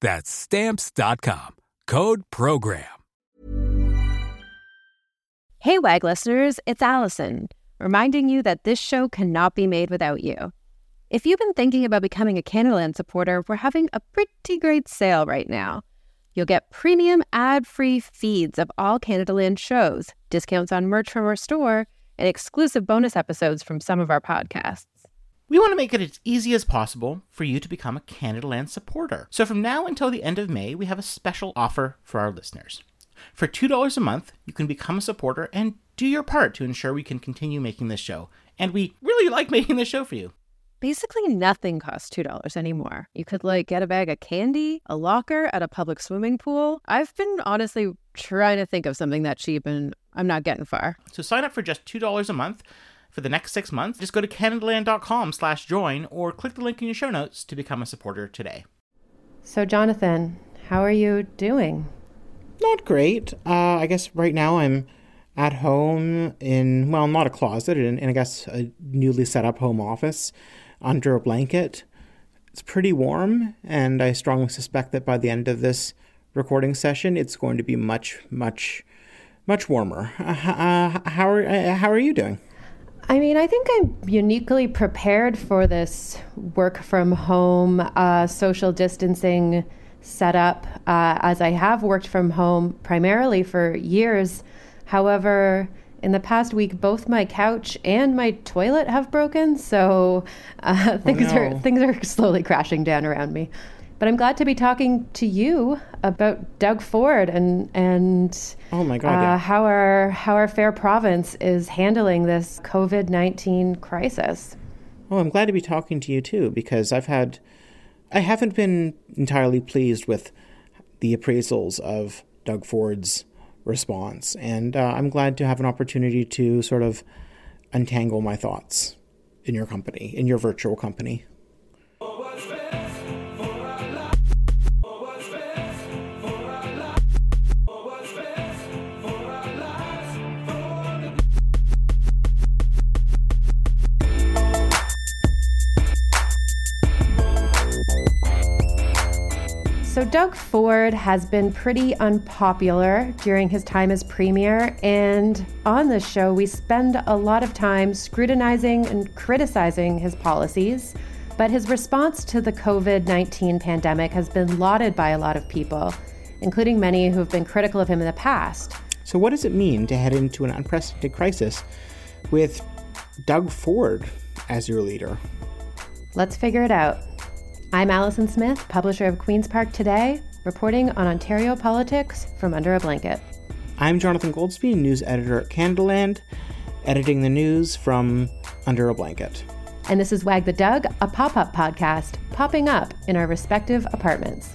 That's Stamps.com. Code PROGRAM. Hey, WAG listeners, it's Allison, reminding you that this show cannot be made without you. If you've been thinking about becoming a Canadaland supporter, we're having a pretty great sale right now. You'll get premium ad free feeds of all Canadaland shows, discounts on merch from our store, and exclusive bonus episodes from some of our podcasts. We want to make it as easy as possible for you to become a Canadaland supporter. So from now until the end of May, we have a special offer for our listeners. For $2 a month, you can become a supporter and do your part to ensure we can continue making this show. And we really like making this show for you. Basically, nothing costs $2 anymore. You could like get a bag of candy, a locker at a public swimming pool. I've been honestly trying to think of something that cheap and I'm not getting far. So sign up for just $2 a month for the next six months. Just go to canadaland.com slash join or click the link in your show notes to become a supporter today. So, Jonathan, how are you doing? Not great. Uh, I guess right now I'm at home in, well, not a closet, in, in I guess a newly set up home office under a blanket. It's pretty warm, and I strongly suspect that by the end of this recording session, it's going to be much, much, much warmer. Uh, uh, how are uh, how are you doing? I mean, I think I'm uniquely prepared for this work from home, uh, social distancing setup, uh, as I have worked from home primarily for years. However, in the past week, both my couch and my toilet have broken, so uh, things oh, no. are things are slowly crashing down around me. But I'm glad to be talking to you about Doug Ford and and oh my god, uh, yeah. how our how our fair province is handling this COVID nineteen crisis. Oh, I'm glad to be talking to you too because I've had I haven't been entirely pleased with the appraisals of Doug Ford's response, and uh, I'm glad to have an opportunity to sort of untangle my thoughts in your company, in your virtual company. Doug Ford has been pretty unpopular during his time as premier, and on this show, we spend a lot of time scrutinizing and criticizing his policies. But his response to the COVID 19 pandemic has been lauded by a lot of people, including many who have been critical of him in the past. So, what does it mean to head into an unprecedented crisis with Doug Ford as your leader? Let's figure it out. I'm Allison Smith, publisher of Queen's Park Today, reporting on Ontario politics from under a blanket. I'm Jonathan Goldsbie, news editor at Canadaland, editing the news from under a blanket. And this is Wag the Doug, a pop up podcast popping up in our respective apartments.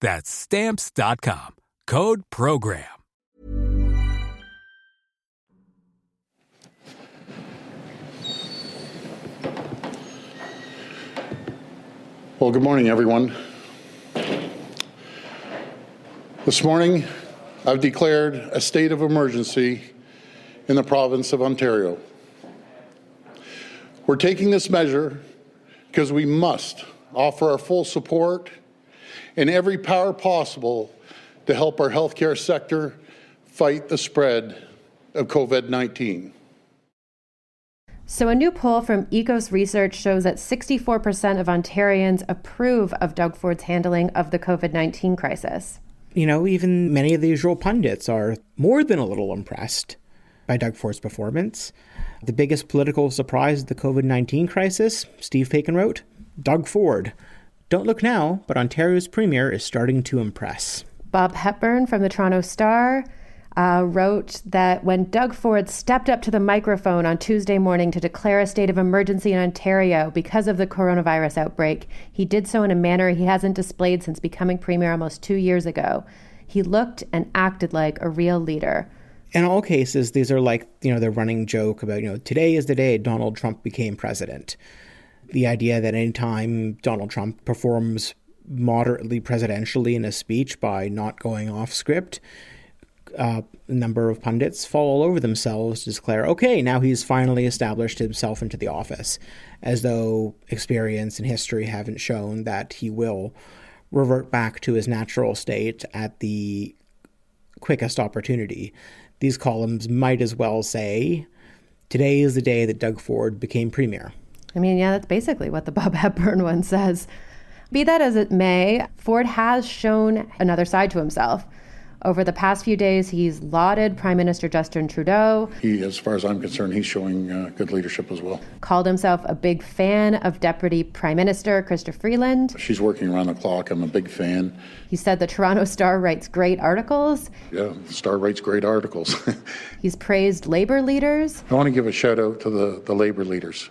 That's Stamps.com. Code PROGRAM. Well, good morning, everyone. This morning, I've declared a state of emergency in the province of Ontario. We're taking this measure because we must offer our full support and every power possible to help our healthcare sector fight the spread of COVID 19. So, a new poll from EKOS Research shows that 64% of Ontarians approve of Doug Ford's handling of the COVID 19 crisis you know, even many of the usual pundits are more than a little impressed by Doug Ford's performance. The biggest political surprise of the COVID 19 crisis, Steve Paikin wrote Doug Ford. Don't look now, but Ontario's premier is starting to impress. Bob Hepburn from the Toronto Star uh, wrote that when Doug Ford stepped up to the microphone on Tuesday morning to declare a state of emergency in Ontario because of the coronavirus outbreak, he did so in a manner he hasn't displayed since becoming premier almost two years ago. He looked and acted like a real leader. In all cases, these are like, you know, the running joke about, you know, today is the day Donald Trump became president. The idea that anytime Donald Trump performs moderately presidentially in a speech by not going off script, uh, number of pundits fall all over themselves to declare, okay, now he's finally established himself into the office, as though experience and history haven't shown that he will revert back to his natural state at the quickest opportunity. These columns might as well say, today is the day that Doug Ford became premier. I mean, yeah, that's basically what the Bob Hepburn one says. Be that as it may, Ford has shown another side to himself. Over the past few days, he's lauded Prime Minister Justin Trudeau. He, as far as I'm concerned, he's showing uh, good leadership as well. Called himself a big fan of Deputy Prime Minister Chrystia Freeland. She's working around the clock. I'm a big fan. He said the Toronto Star writes great articles. Yeah, Star writes great articles. he's praised labor leaders. I want to give a shout out to the, the labor leaders.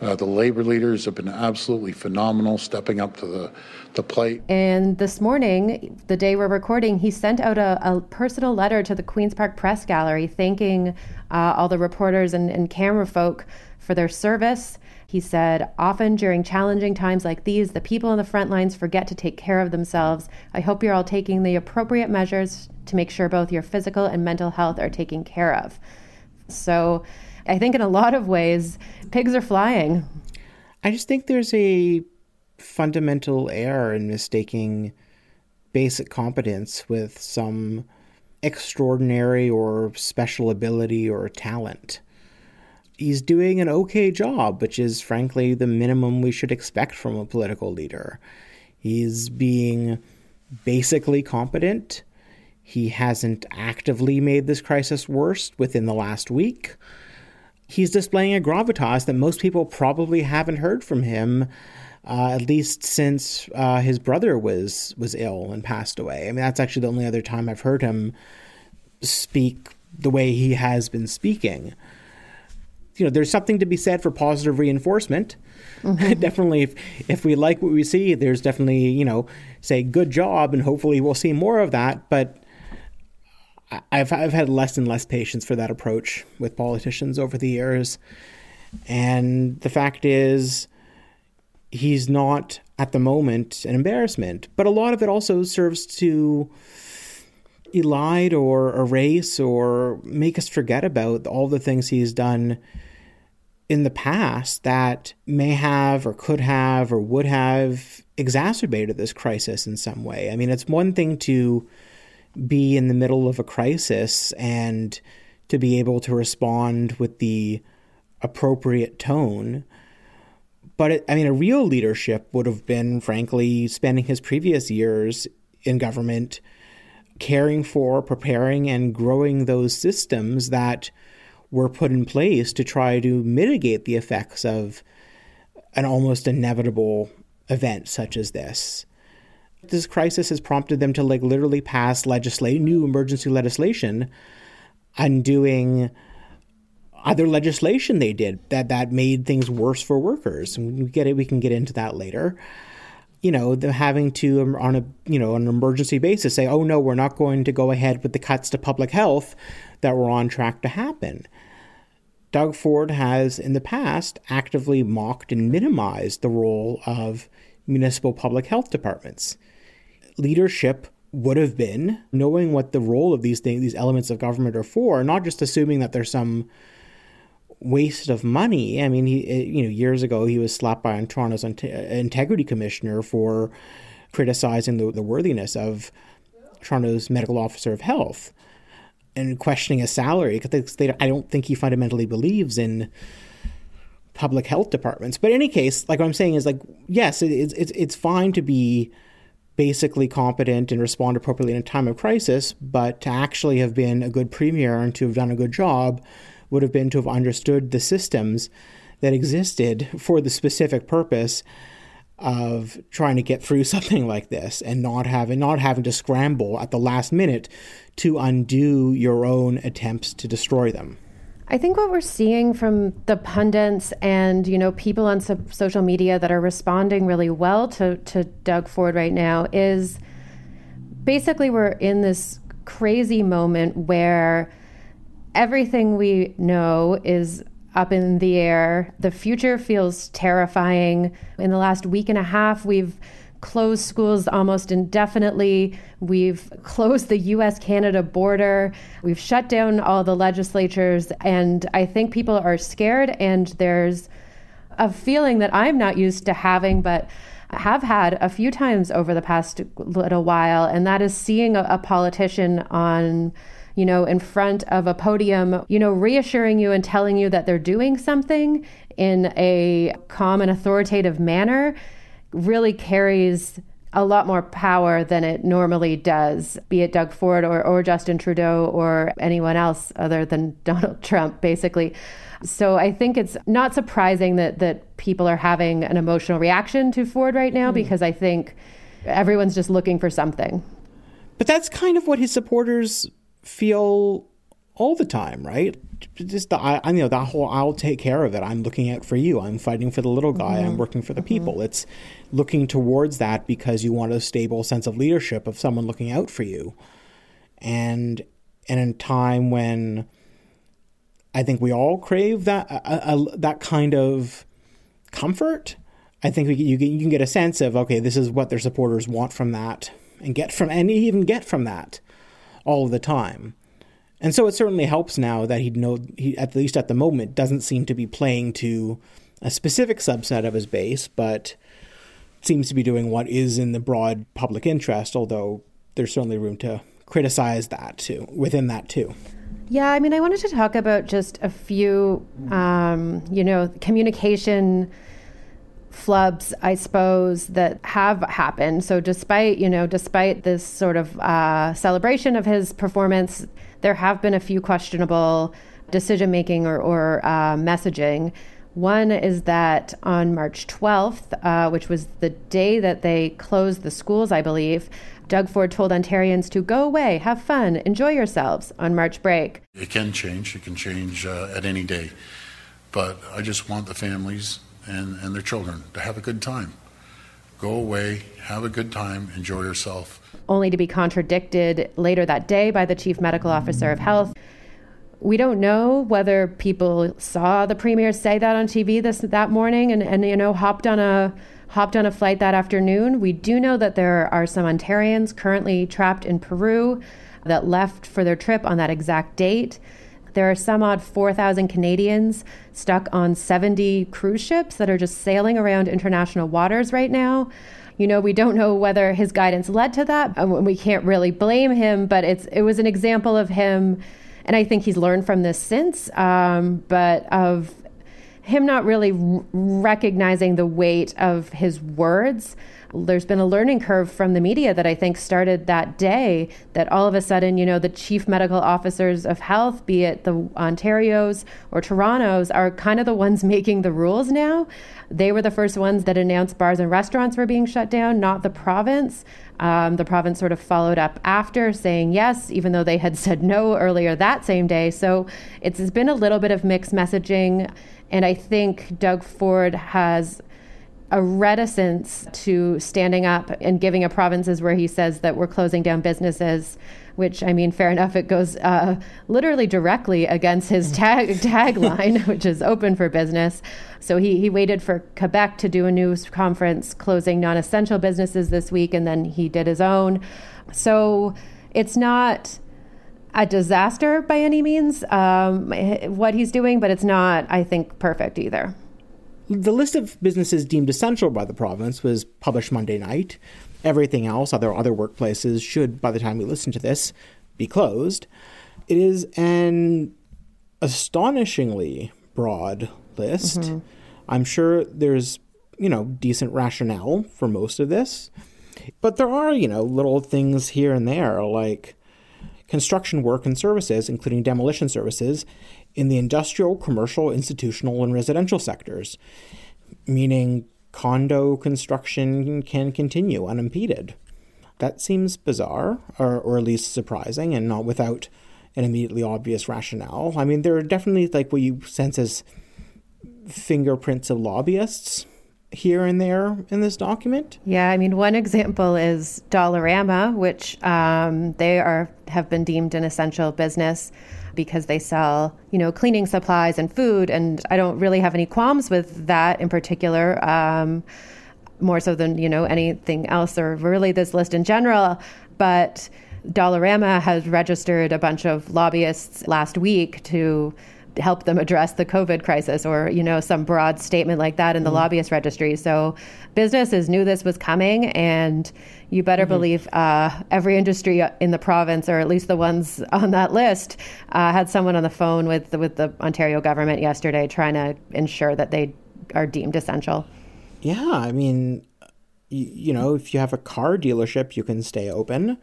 Uh, the labor leaders have been absolutely phenomenal, stepping up to the, the plate. And this morning, the day we're recording, he sent out a, a personal letter to the Queen's Park Press Gallery thanking uh, all the reporters and, and camera folk for their service. He said, Often during challenging times like these, the people on the front lines forget to take care of themselves. I hope you're all taking the appropriate measures to make sure both your physical and mental health are taken care of. So, I think in a lot of ways, pigs are flying. I just think there's a fundamental error in mistaking basic competence with some extraordinary or special ability or talent. He's doing an okay job, which is frankly the minimum we should expect from a political leader. He's being basically competent. He hasn't actively made this crisis worse within the last week he's displaying a gravitas that most people probably haven't heard from him. Uh, at least since uh, his brother was was ill and passed away. I mean, that's actually the only other time I've heard him speak the way he has been speaking. You know, there's something to be said for positive reinforcement. Mm-hmm. definitely, if if we like what we see, there's definitely you know, say good job, and hopefully we'll see more of that. But I've I've had less and less patience for that approach with politicians over the years, and the fact is, he's not at the moment an embarrassment. But a lot of it also serves to elide or erase or make us forget about all the things he's done in the past that may have or could have or would have exacerbated this crisis in some way. I mean, it's one thing to be in the middle of a crisis and to be able to respond with the appropriate tone. But it, I mean, a real leadership would have been, frankly, spending his previous years in government caring for, preparing, and growing those systems that were put in place to try to mitigate the effects of an almost inevitable event such as this. This crisis has prompted them to like literally pass legislate new emergency legislation undoing other legislation they did that that made things worse for workers. And we get it we can get into that later. You know, the having to um, on a you know on an emergency basis say, "Oh no, we're not going to go ahead with the cuts to public health that were on track to happen." Doug Ford has in the past actively mocked and minimized the role of municipal public health departments. Leadership would have been knowing what the role of these things, these elements of government are for, not just assuming that there's some waste of money. I mean, he, eh, you know, years ago he was slapped by Toronto's eh, integrity commissioner for criticizing the, the worthiness of Toronto's medical officer of health and questioning his salary because I don't think he fundamentally believes in public health departments. But in any case, like what I'm saying is like, yes, it, it's it's fine to be basically competent and respond appropriately in a time of crisis, but to actually have been a good premier and to have done a good job would have been to have understood the systems that existed for the specific purpose of trying to get through something like this and not having not having to scramble at the last minute to undo your own attempts to destroy them. I think what we're seeing from the pundits and you know people on so- social media that are responding really well to to Doug Ford right now is basically we're in this crazy moment where everything we know is up in the air. The future feels terrifying. In the last week and a half, we've closed schools almost indefinitely. We've closed the US Canada border. We've shut down all the legislatures. And I think people are scared, and there's a feeling that I'm not used to having, but have had a few times over the past little while, and that is seeing a, a politician on you know, in front of a podium, you know, reassuring you and telling you that they're doing something in a calm and authoritative manner really carries a lot more power than it normally does, be it Doug Ford or, or Justin Trudeau or anyone else other than Donald Trump, basically. So I think it's not surprising that that people are having an emotional reaction to Ford right now mm. because I think everyone's just looking for something. But that's kind of what his supporters feel all the time, right? Just the I, you know that whole I'll take care of it. I'm looking out for you. I'm fighting for the little guy. Mm-hmm. I'm working for the mm-hmm. people. It's looking towards that because you want a stable sense of leadership of someone looking out for you, and and in time when I think we all crave that a, a, that kind of comfort. I think we, you, you can get a sense of okay, this is what their supporters want from that, and get from and even get from that all the time. And so it certainly helps now that he know he at least at the moment doesn't seem to be playing to a specific subset of his base, but seems to be doing what is in the broad public interest, although there's certainly room to criticize that too within that too. Yeah, I mean, I wanted to talk about just a few, um, you know, communication flubs, I suppose, that have happened. So, despite you know, despite this sort of uh, celebration of his performance, there have been a few questionable decision making or, or uh, messaging. One is that on March 12th, uh, which was the day that they closed the schools, I believe, Doug Ford told Ontarians to go away, have fun, enjoy yourselves on March break. It can change. It can change uh, at any day. But I just want the families and, and their children to have a good time. Go away, have a good time, enjoy yourself. Only to be contradicted later that day by the chief medical officer of health. We don't know whether people saw the premier say that on TV this that morning and, and you know hopped on a hopped on a flight that afternoon. We do know that there are some Ontarians currently trapped in Peru that left for their trip on that exact date. There are some odd 4,000 Canadians stuck on 70 cruise ships that are just sailing around international waters right now. You know, we don't know whether his guidance led to that. and We can't really blame him, but it's it was an example of him, and I think he's learned from this since. Um, but of him not really r- recognizing the weight of his words there's been a learning curve from the media that I think started that day that all of a sudden, you know, the chief medical officers of health, be it the Ontarios or Torontos, are kind of the ones making the rules now. They were the first ones that announced bars and restaurants were being shut down, not the province. Um, the province sort of followed up after saying yes, even though they had said no earlier that same day. So it's been a little bit of mixed messaging. And I think Doug Ford has a reticence to standing up and giving a provinces where he says that we're closing down businesses which I mean, fair enough. It goes uh, literally directly against his tag tagline, which is open for business. So he he waited for Quebec to do a news conference closing non-essential businesses this week, and then he did his own. So it's not a disaster by any means um, what he's doing, but it's not, I think, perfect either. The list of businesses deemed essential by the province was published Monday night. Everything else, other other workplaces, should by the time we listen to this be closed. It is an astonishingly broad list. Mm-hmm. I'm sure there's, you know, decent rationale for most of this. But there are, you know, little things here and there like construction work and services, including demolition services, in the industrial, commercial, institutional, and residential sectors, meaning condo construction can continue unimpeded. That seems bizarre, or, or at least surprising, and not without an immediately obvious rationale. I mean, there are definitely like what you sense as fingerprints of lobbyists here and there in this document. Yeah, I mean, one example is Dollarama, which um, they are have been deemed an essential business because they sell, you know, cleaning supplies and food. And I don't really have any qualms with that in particular. Um, more so than you know anything else or really this list in general but dollarama has registered a bunch of lobbyists last week to help them address the COVID crisis or, you know, some broad statement like that in the mm lobbyist registry. So businesses knew this was coming and you better mm-hmm. believe uh, every industry in the province, or at least the ones on that list, uh, had someone on the phone with the, with the Ontario government yesterday trying to ensure that they are deemed essential. Yeah, I mean, you, you know, if you have a car dealership, you can stay open.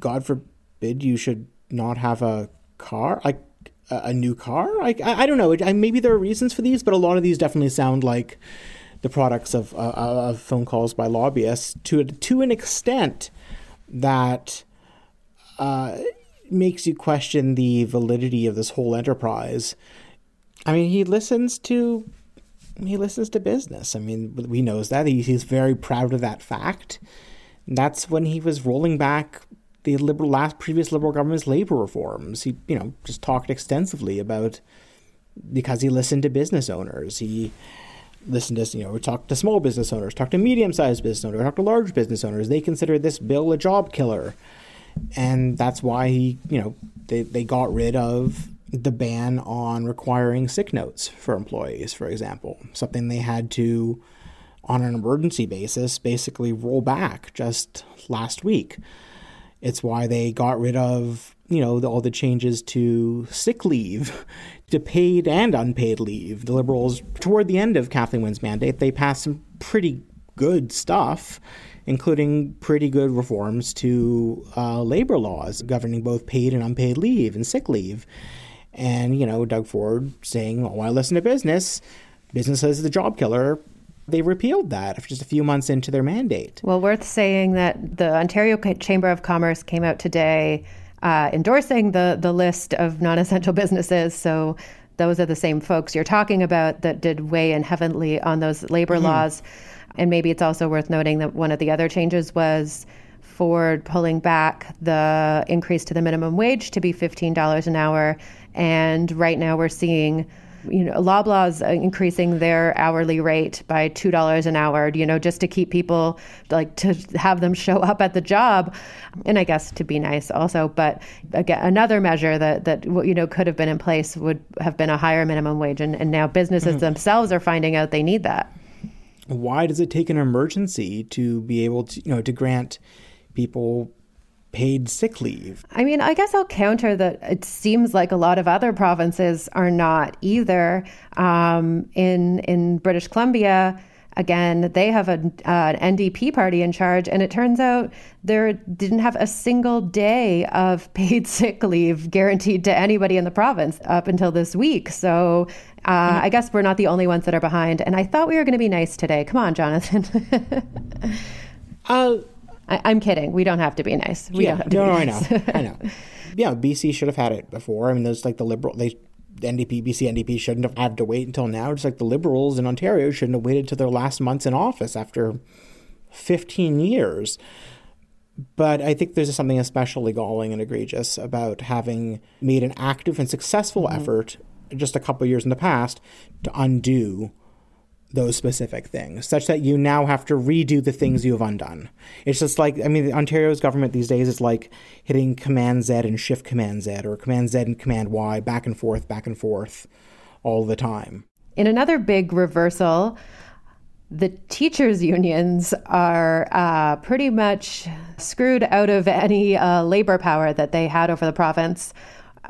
God forbid you should not have a car. Like a, new car. I, I, I don't know. I, maybe there are reasons for these, but a lot of these definitely sound like the products of, uh, of phone calls by lobbyists to to an extent that uh, makes you question the validity of this whole enterprise. I mean, he listens to he listens to business. I mean, we knows that he, he's very proud of that fact. that's when he was rolling back the liberal last previous liberal government's labor reforms. He, you know, just talked extensively about because he listened to business owners. He listened to, you know, we talked to small business owners, talk to medium-sized business owners, talk to large business owners. They consider this bill a job killer, and that's why he, you know, they they got rid of the ban on requiring sick notes for employees, for example, something they had to on an emergency basis basically roll back just last week. It's why they got rid of, you know, the, all the changes to sick leave, to paid and unpaid leave. The Liberals, toward the end of Kathleen Wynne's mandate, they passed some pretty good stuff, including pretty good reforms to uh, labor laws governing both paid and unpaid leave and sick leave. And, you know, Doug Ford saying, oh, I listen to business. Business is the job killer. They repealed that just a few months into their mandate. Well, worth saying that the Ontario Chamber of Commerce came out today uh, endorsing the the list of non-essential businesses. So those are the same folks you're talking about that did weigh in heavily on those labor mm-hmm. laws. And maybe it's also worth noting that one of the other changes was Ford pulling back the increase to the minimum wage to be $15 an hour. And right now we're seeing you know, Loblaws increasing their hourly rate by two dollars an hour, you know, just to keep people like to have them show up at the job, and I guess to be nice also. But again, another measure that that you know could have been in place would have been a higher minimum wage, and, and now businesses mm. themselves are finding out they need that. Why does it take an emergency to be able to you know to grant people paid sick leave. I mean, I guess I'll counter that it seems like a lot of other provinces are not either. Um, in in British Columbia, again, they have a, uh, an NDP party in charge, and it turns out there didn't have a single day of paid sick leave guaranteed to anybody in the province up until this week. So uh, mm-hmm. I guess we're not the only ones that are behind. And I thought we were going to be nice today. Come on, Jonathan. uh, I, am kidding. We don't have to be nice. We yeah, don't have to no, no, nice. I know. I know. Yeah, BC should have had it before. I mean, there's like the liberal, they, the NDP, BC NDP shouldn't have had to wait until now. Just like the Liberals in Ontario shouldn't have waited to their last months in office after 15 years. But I think there's something especially galling and egregious about having made an active and successful mm-hmm. effort just a couple years in the past to undo those specific things, such that you now have to redo the things you have undone. It's just like, I mean, Ontario's government these days is like hitting Command Z and Shift Command Z or Command Z and Command Y back and forth, back and forth all the time. In another big reversal, the teachers' unions are uh, pretty much screwed out of any uh, labor power that they had over the province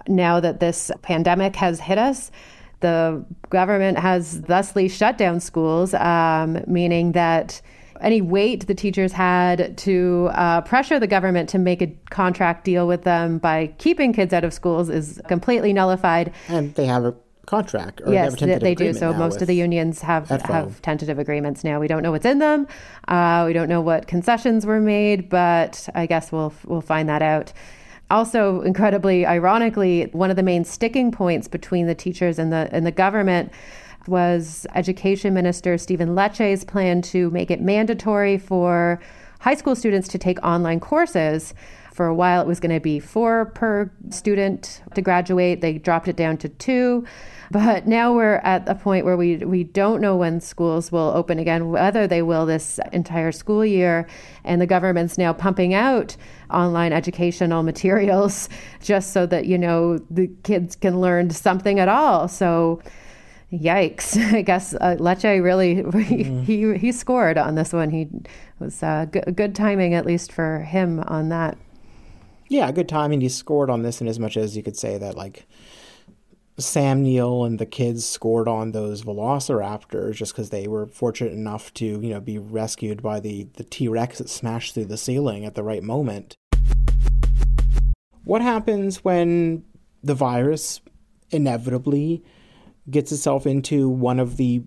now that this pandemic has hit us the government has thusly shut down schools, um, meaning that any weight the teachers had to uh, pressure the government to make a contract deal with them by keeping kids out of schools is completely nullified. And they have a contract. yes, they, they do. So most of the unions have have tentative agreements now. We don't know what's in them. Uh, we don't know what concessions were made, but I guess we'll we'll find that out. Also, incredibly ironically, one of the main sticking points between the teachers and the and the government was Education Minister Stephen Lecce's plan to make it mandatory for high school students to take online courses. For a while, it was going to be four per student to graduate. They dropped it down to two. But now we're at a point where we we don't know when schools will open again, whether they will this entire school year, and the government's now pumping out online educational materials just so that you know the kids can learn something at all. So yikes. I guess uh, lecce really mm. he, he scored on this one. He was uh, g- good timing at least for him on that. Yeah good timing. He scored on this in as much as you could say that like Sam Neill and the kids scored on those velociraptors just because they were fortunate enough to, you know, be rescued by the, the T Rex that smashed through the ceiling at the right moment. What happens when the virus inevitably gets itself into one of the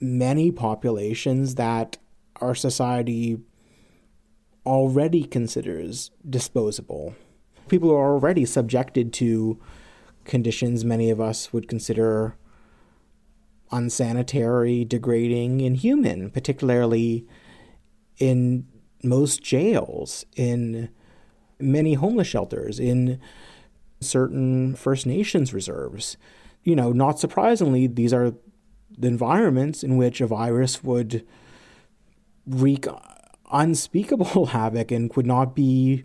many populations that our society already considers disposable? People are already subjected to conditions many of us would consider unsanitary, degrading, inhuman, particularly in most jails, in many homeless shelters, in certain First Nations reserves. You know, not surprisingly, these are the environments in which a virus would wreak unspeakable havoc and could not be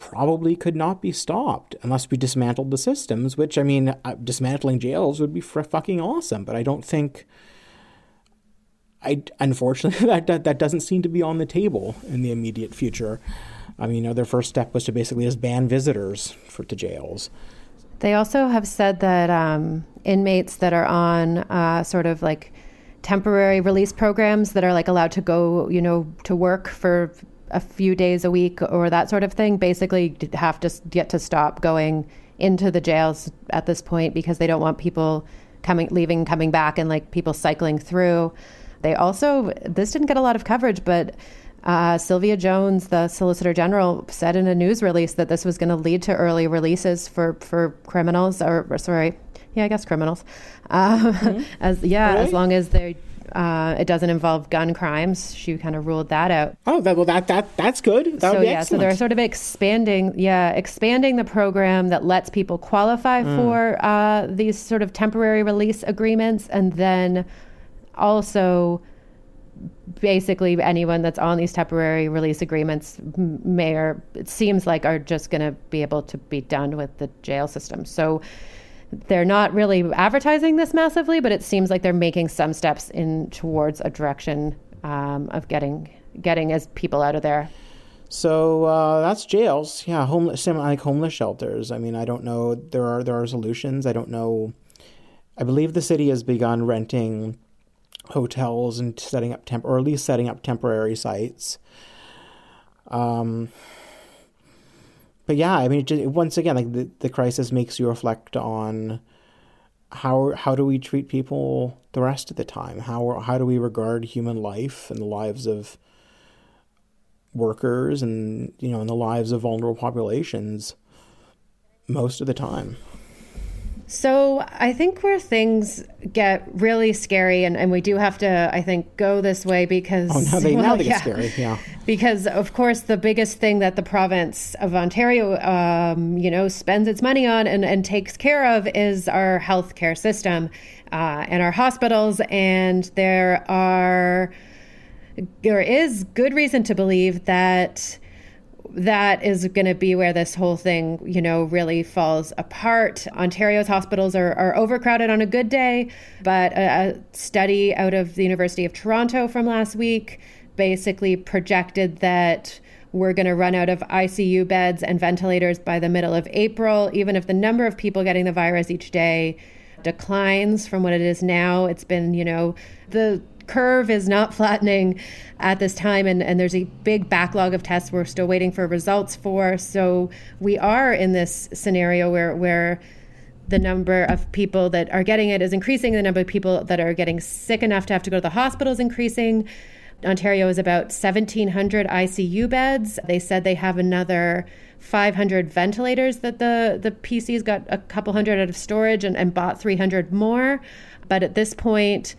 probably could not be stopped unless we dismantled the systems, which, I mean, uh, dismantling jails would be f- fucking awesome, but I don't think. I unfortunately that, that that doesn't seem to be on the table in the immediate future. I mean, you know, their first step was to basically just ban visitors for to jails. They also have said that um, inmates that are on uh, sort of like temporary release programs that are like allowed to go, you know, to work for a few days a week or that sort of thing basically have to get to stop going into the jails at this point because they don't want people coming leaving coming back and like people cycling through they also this didn't get a lot of coverage but uh, Sylvia Jones, the Solicitor General, said in a news release that this was going to lead to early releases for, for criminals, or, or sorry, yeah, I guess criminals. Um, mm-hmm. As yeah, really? as long as they uh, it doesn't involve gun crimes. She kind of ruled that out. Oh, that, well, that that that's good. That so would be yeah, excellent. so they're sort of expanding, yeah, expanding the program that lets people qualify Mm. for uh, these sort of temporary release agreements, and then also basically anyone that's on these temporary release agreements may or it seems like are just going to be able to be done with the jail system. So they're not really advertising this massively, but it seems like they're making some steps in towards a direction um, of getting getting as people out of there. So uh, that's jails. Yeah, homeless, like homeless shelters. I mean, I don't know. There are there are solutions. I don't know. I believe the city has begun renting hotels and setting up temp, or at least setting up temporary sites. Um. But yeah, I mean, it just, once again, like the, the crisis makes you reflect on how how do we treat people the rest of the time? How how do we regard human life and the lives of workers and you know in the lives of vulnerable populations most of the time So I think where things get really scary, and, and we do have to, I think, go this way because oh now they now well, they get yeah. scary yeah because of course the biggest thing that the province of Ontario, um, you know, spends its money on and, and takes care of is our healthcare system uh, and our hospitals, and there are there is good reason to believe that that is going to be where this whole thing, you know, really falls apart. Ontario's hospitals are, are overcrowded on a good day, but a, a study out of the University of Toronto from last week basically projected that we're going to run out of ICU beds and ventilators by the middle of April, even if the number of people getting the virus each day declines from what it is now. It's been, you know, the curve is not flattening at this time and, and there's a big backlog of tests we're still waiting for results for. So we are in this scenario where where the number of people that are getting it is increasing the number of people that are getting sick enough to have to go to the hospital is increasing. Ontario is about 1700 icu beds. They said they have another 500 ventilators that the the pc's got a couple hundred out of storage and, and bought 300 more. But at this point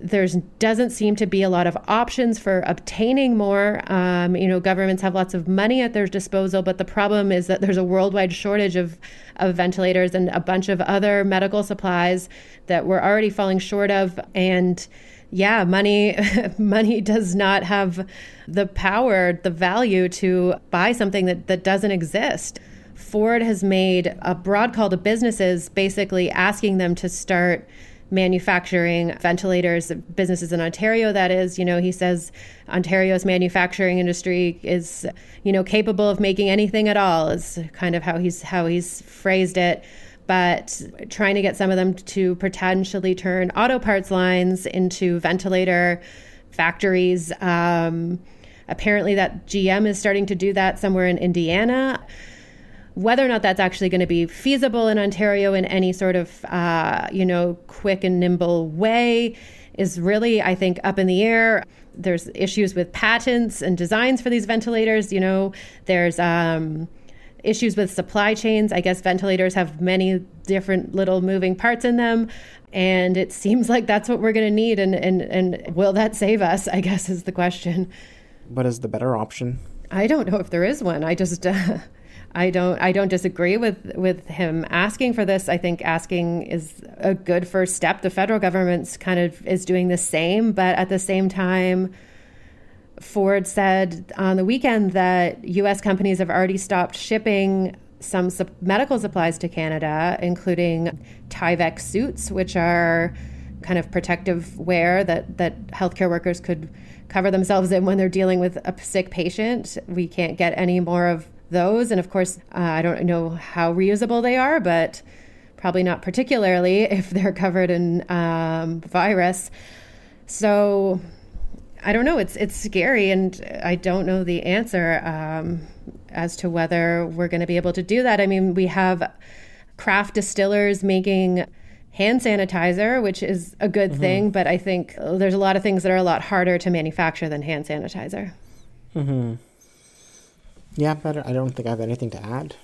there's doesn't seem to be a lot of options for obtaining more. Um, you know, governments have lots of money at their disposal, but the problem is that there's a worldwide shortage of of ventilators and a bunch of other medical supplies that we're already falling short of. And yeah, money money does not have the power, the value to buy something that that doesn't exist. Ford has made a broad call to businesses, basically asking them to start manufacturing ventilators, businesses in Ontario, that is. You know, he says Ontario's manufacturing industry is, you know, capable of making anything at all, is kind of how he's how he's phrased it. But trying to get some of them to potentially turn auto parts lines into ventilator factories. Um, apparently, that GM is starting to do that somewhere in Indiana whether or not that's actually going to be feasible in Ontario in any sort of, uh, you know, quick and nimble way is really, I think, up in the air. There's issues with patents and designs for these ventilators. You know, there's um, issues with supply chains. I guess ventilators have many different little moving parts in them. And it seems like that's what we're going to need. And, and, and will that save us? I guess is the question. what is the better option I don't know if there is one. I just. Uh, I don't I don't disagree with with him asking for this. I think asking is a good first step. The federal government's kind of is doing the same, but at the same time Ford said on the weekend that US companies have already stopped shipping some sup- medical supplies to Canada, including Tyvek suits, which are kind of protective wear that that healthcare workers could cover themselves in when they're dealing with a sick patient. We can't get any more of those. And of course, uh, I don't know how reusable they are, but probably not particularly if they're covered in um, virus. So I don't know. It's it's scary, and I don't know the answer um, as to whether we're going to be able to do that. I mean, we have craft distillers making hand sanitizer, which is a good mm-hmm. thing, but I think there's a lot of things that are a lot harder to manufacture than hand sanitizer. Mm-hmm. Yeah, but I don't think I have anything to add.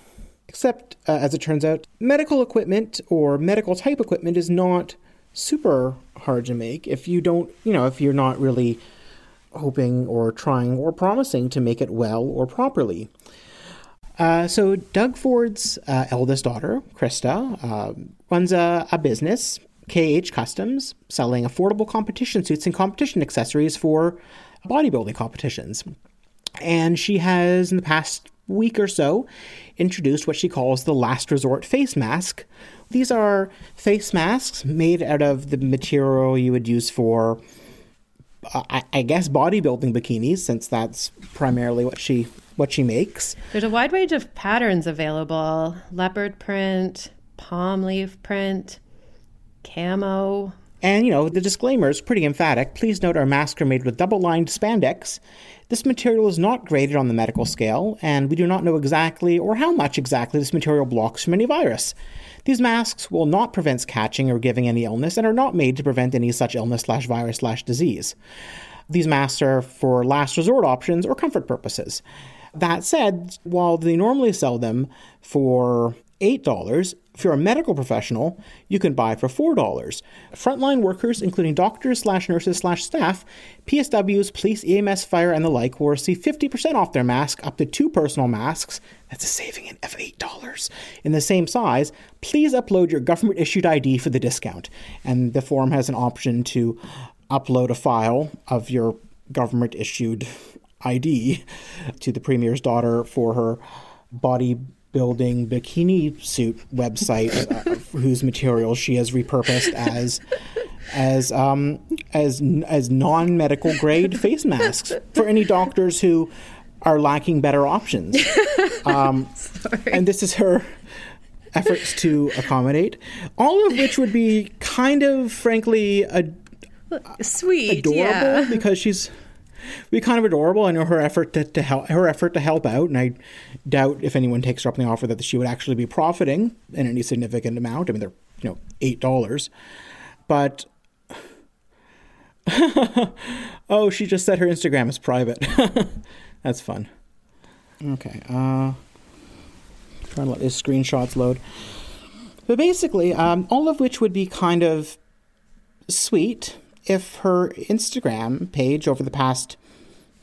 Except, uh, as it turns out, medical equipment or medical type equipment is not super hard to make if you don't, you know, if you're not really hoping or trying or promising to make it well or properly. Uh, so, Doug Ford's uh, eldest daughter, Krista, uh, runs a, a business, KH Customs, selling affordable competition suits and competition accessories for bodybuilding competitions. And she has, in the past week or so, introduced what she calls the last resort face mask. These are face masks made out of the material you would use for I, I guess bodybuilding bikinis, since that's primarily what she what she makes. There's a wide range of patterns available: leopard print, palm leaf print, camo. And you know the disclaimer is pretty emphatic. Please note our masks are made with double-lined spandex. This material is not graded on the medical scale, and we do not know exactly or how much exactly this material blocks from any virus. These masks will not prevent catching or giving any illness and are not made to prevent any such illness slash virus slash disease. These masks are for last resort options or comfort purposes. That said, while they normally sell them for $8, if you're a medical professional, you can buy for $4. Frontline workers, including doctors slash nurses slash staff, PSWs, police, EMS, fire, and the like, will receive 50% off their mask up to two personal masks. That's a saving of $8. In the same size, please upload your government issued ID for the discount. And the form has an option to upload a file of your government issued ID to the Premier's daughter for her body building bikini suit website uh, whose materials she has repurposed as as um, as as non medical grade face masks for any doctors who are lacking better options. Um, and this is her efforts to accommodate, all of which would be kind of, frankly, a, sweet, adorable yeah. because she's be kind of adorable. I know her effort to, to help her effort to help out, and I doubt if anyone takes her up on the offer that she would actually be profiting in any significant amount. I mean, they're you know eight dollars, but oh, she just said her Instagram is private. That's fun. Okay, uh, trying to let these screenshots load. But basically, um, all of which would be kind of sweet if her Instagram page over the past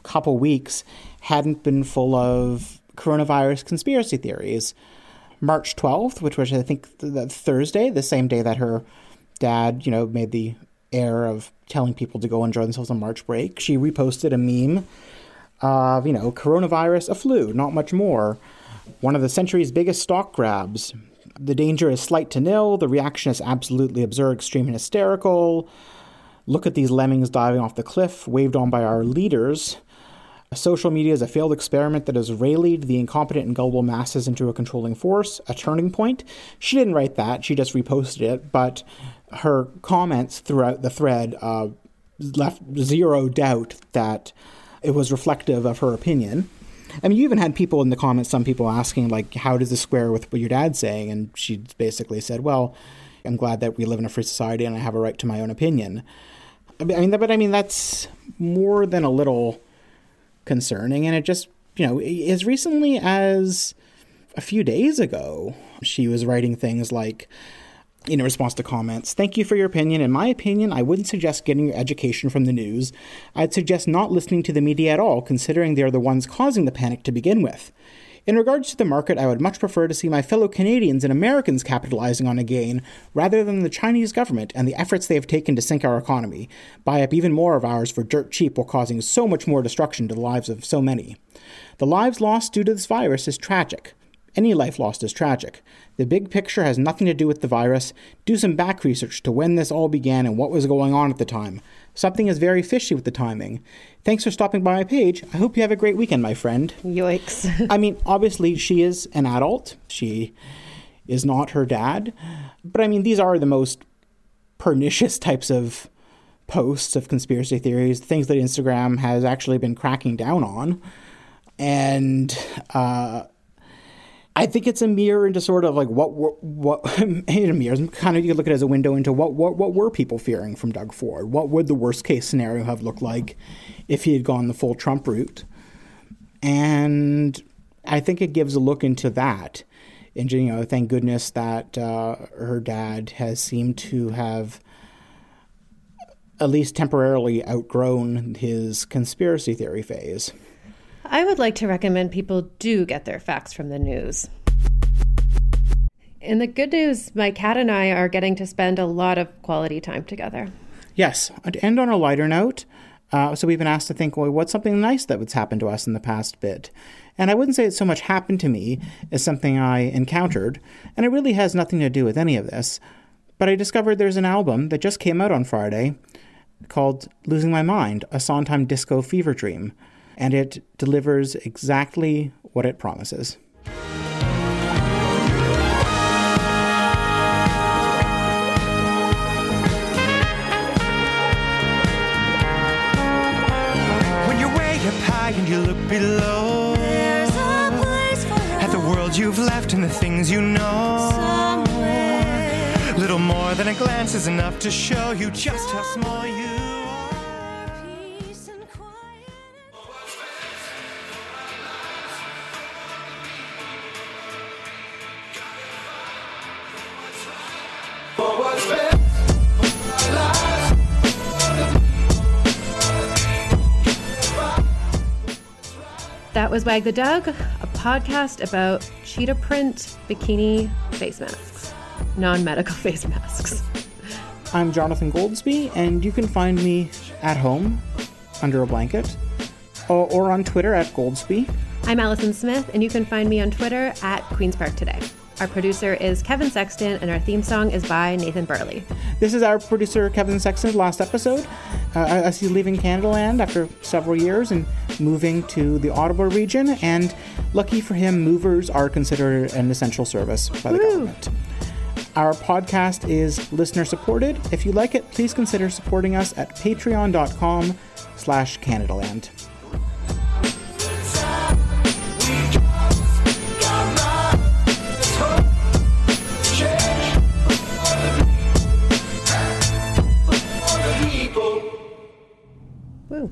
couple weeks hadn't been full of coronavirus conspiracy theories. March 12th, which was, I think, Thursday, the same day that her dad, you know, made the error of telling people to go enjoy themselves on March break, she reposted a meme of, you know, coronavirus, a flu, not much more. One of the century's biggest stock grabs. The danger is slight to nil. The reaction is absolutely absurd, extreme, and hysterical. Look at these lemmings diving off the cliff, waved on by our leaders. Social media is a failed experiment that has rallied the incompetent and gullible masses into a controlling force, a turning point. She didn't write that, she just reposted it, but her comments throughout the thread uh, left zero doubt that it was reflective of her opinion. I mean, you even had people in the comments, some people asking, like, how does this square with what your dad's saying? And she basically said, well, I'm glad that we live in a free society and I have a right to my own opinion. I mean, but I mean, that's more than a little concerning. And it just, you know, as recently as a few days ago, she was writing things like, in response to comments, thank you for your opinion. In my opinion, I wouldn't suggest getting your education from the news. I'd suggest not listening to the media at all, considering they are the ones causing the panic to begin with. In regards to the market, I would much prefer to see my fellow Canadians and Americans capitalizing on a gain rather than the Chinese government and the efforts they have taken to sink our economy, buy up even more of ours for dirt cheap while causing so much more destruction to the lives of so many. The lives lost due to this virus is tragic. Any life lost is tragic. The big picture has nothing to do with the virus. Do some back research to when this all began and what was going on at the time. Something is very fishy with the timing. Thanks for stopping by my page. I hope you have a great weekend, my friend. Yikes. I mean, obviously, she is an adult. She is not her dad. But I mean, these are the most pernicious types of posts of conspiracy theories, things that Instagram has actually been cracking down on. And uh, I think it's a mirror into sort of like what what in a mirror kind of you look at it as a window into what what what were people fearing from Doug Ford? What would the worst case scenario have looked like if he had gone the full Trump route? And I think it gives a look into that. And you know, thank goodness that uh, her dad has seemed to have at least temporarily outgrown his conspiracy theory phase. I would like to recommend people do get their facts from the news. In the good news, my cat and I are getting to spend a lot of quality time together. Yes, to end on a lighter note, uh, so we've been asked to think, well, what's something nice that was happened to us in the past bit? And I wouldn't say it so much happened to me as something I encountered, and it really has nothing to do with any of this. But I discovered there's an album that just came out on Friday called Losing My Mind, a Sondheim disco fever dream, and it delivers exactly what it promises. When you're way up high and you look below, There's a place for at the world you've left and the things you know. somewhere. Little more than a glance is enough to show you just how small you That was Wag the Dog, a podcast about cheetah print bikini face masks, non medical face masks. I'm Jonathan Goldsbie, and you can find me at home under a blanket or, or on Twitter at Goldsbie. I'm Allison Smith, and you can find me on Twitter at Queen's Park Today. Our producer is Kevin Sexton, and our theme song is by Nathan Burley. This is our producer Kevin Sexton's last episode. Uh, as he's leaving Canadaland after several years and moving to the Ottawa region, and lucky for him, movers are considered an essential service by the government. Our podcast is listener supported. If you like it, please consider supporting us at patreon.com slash Canadaland. Woo.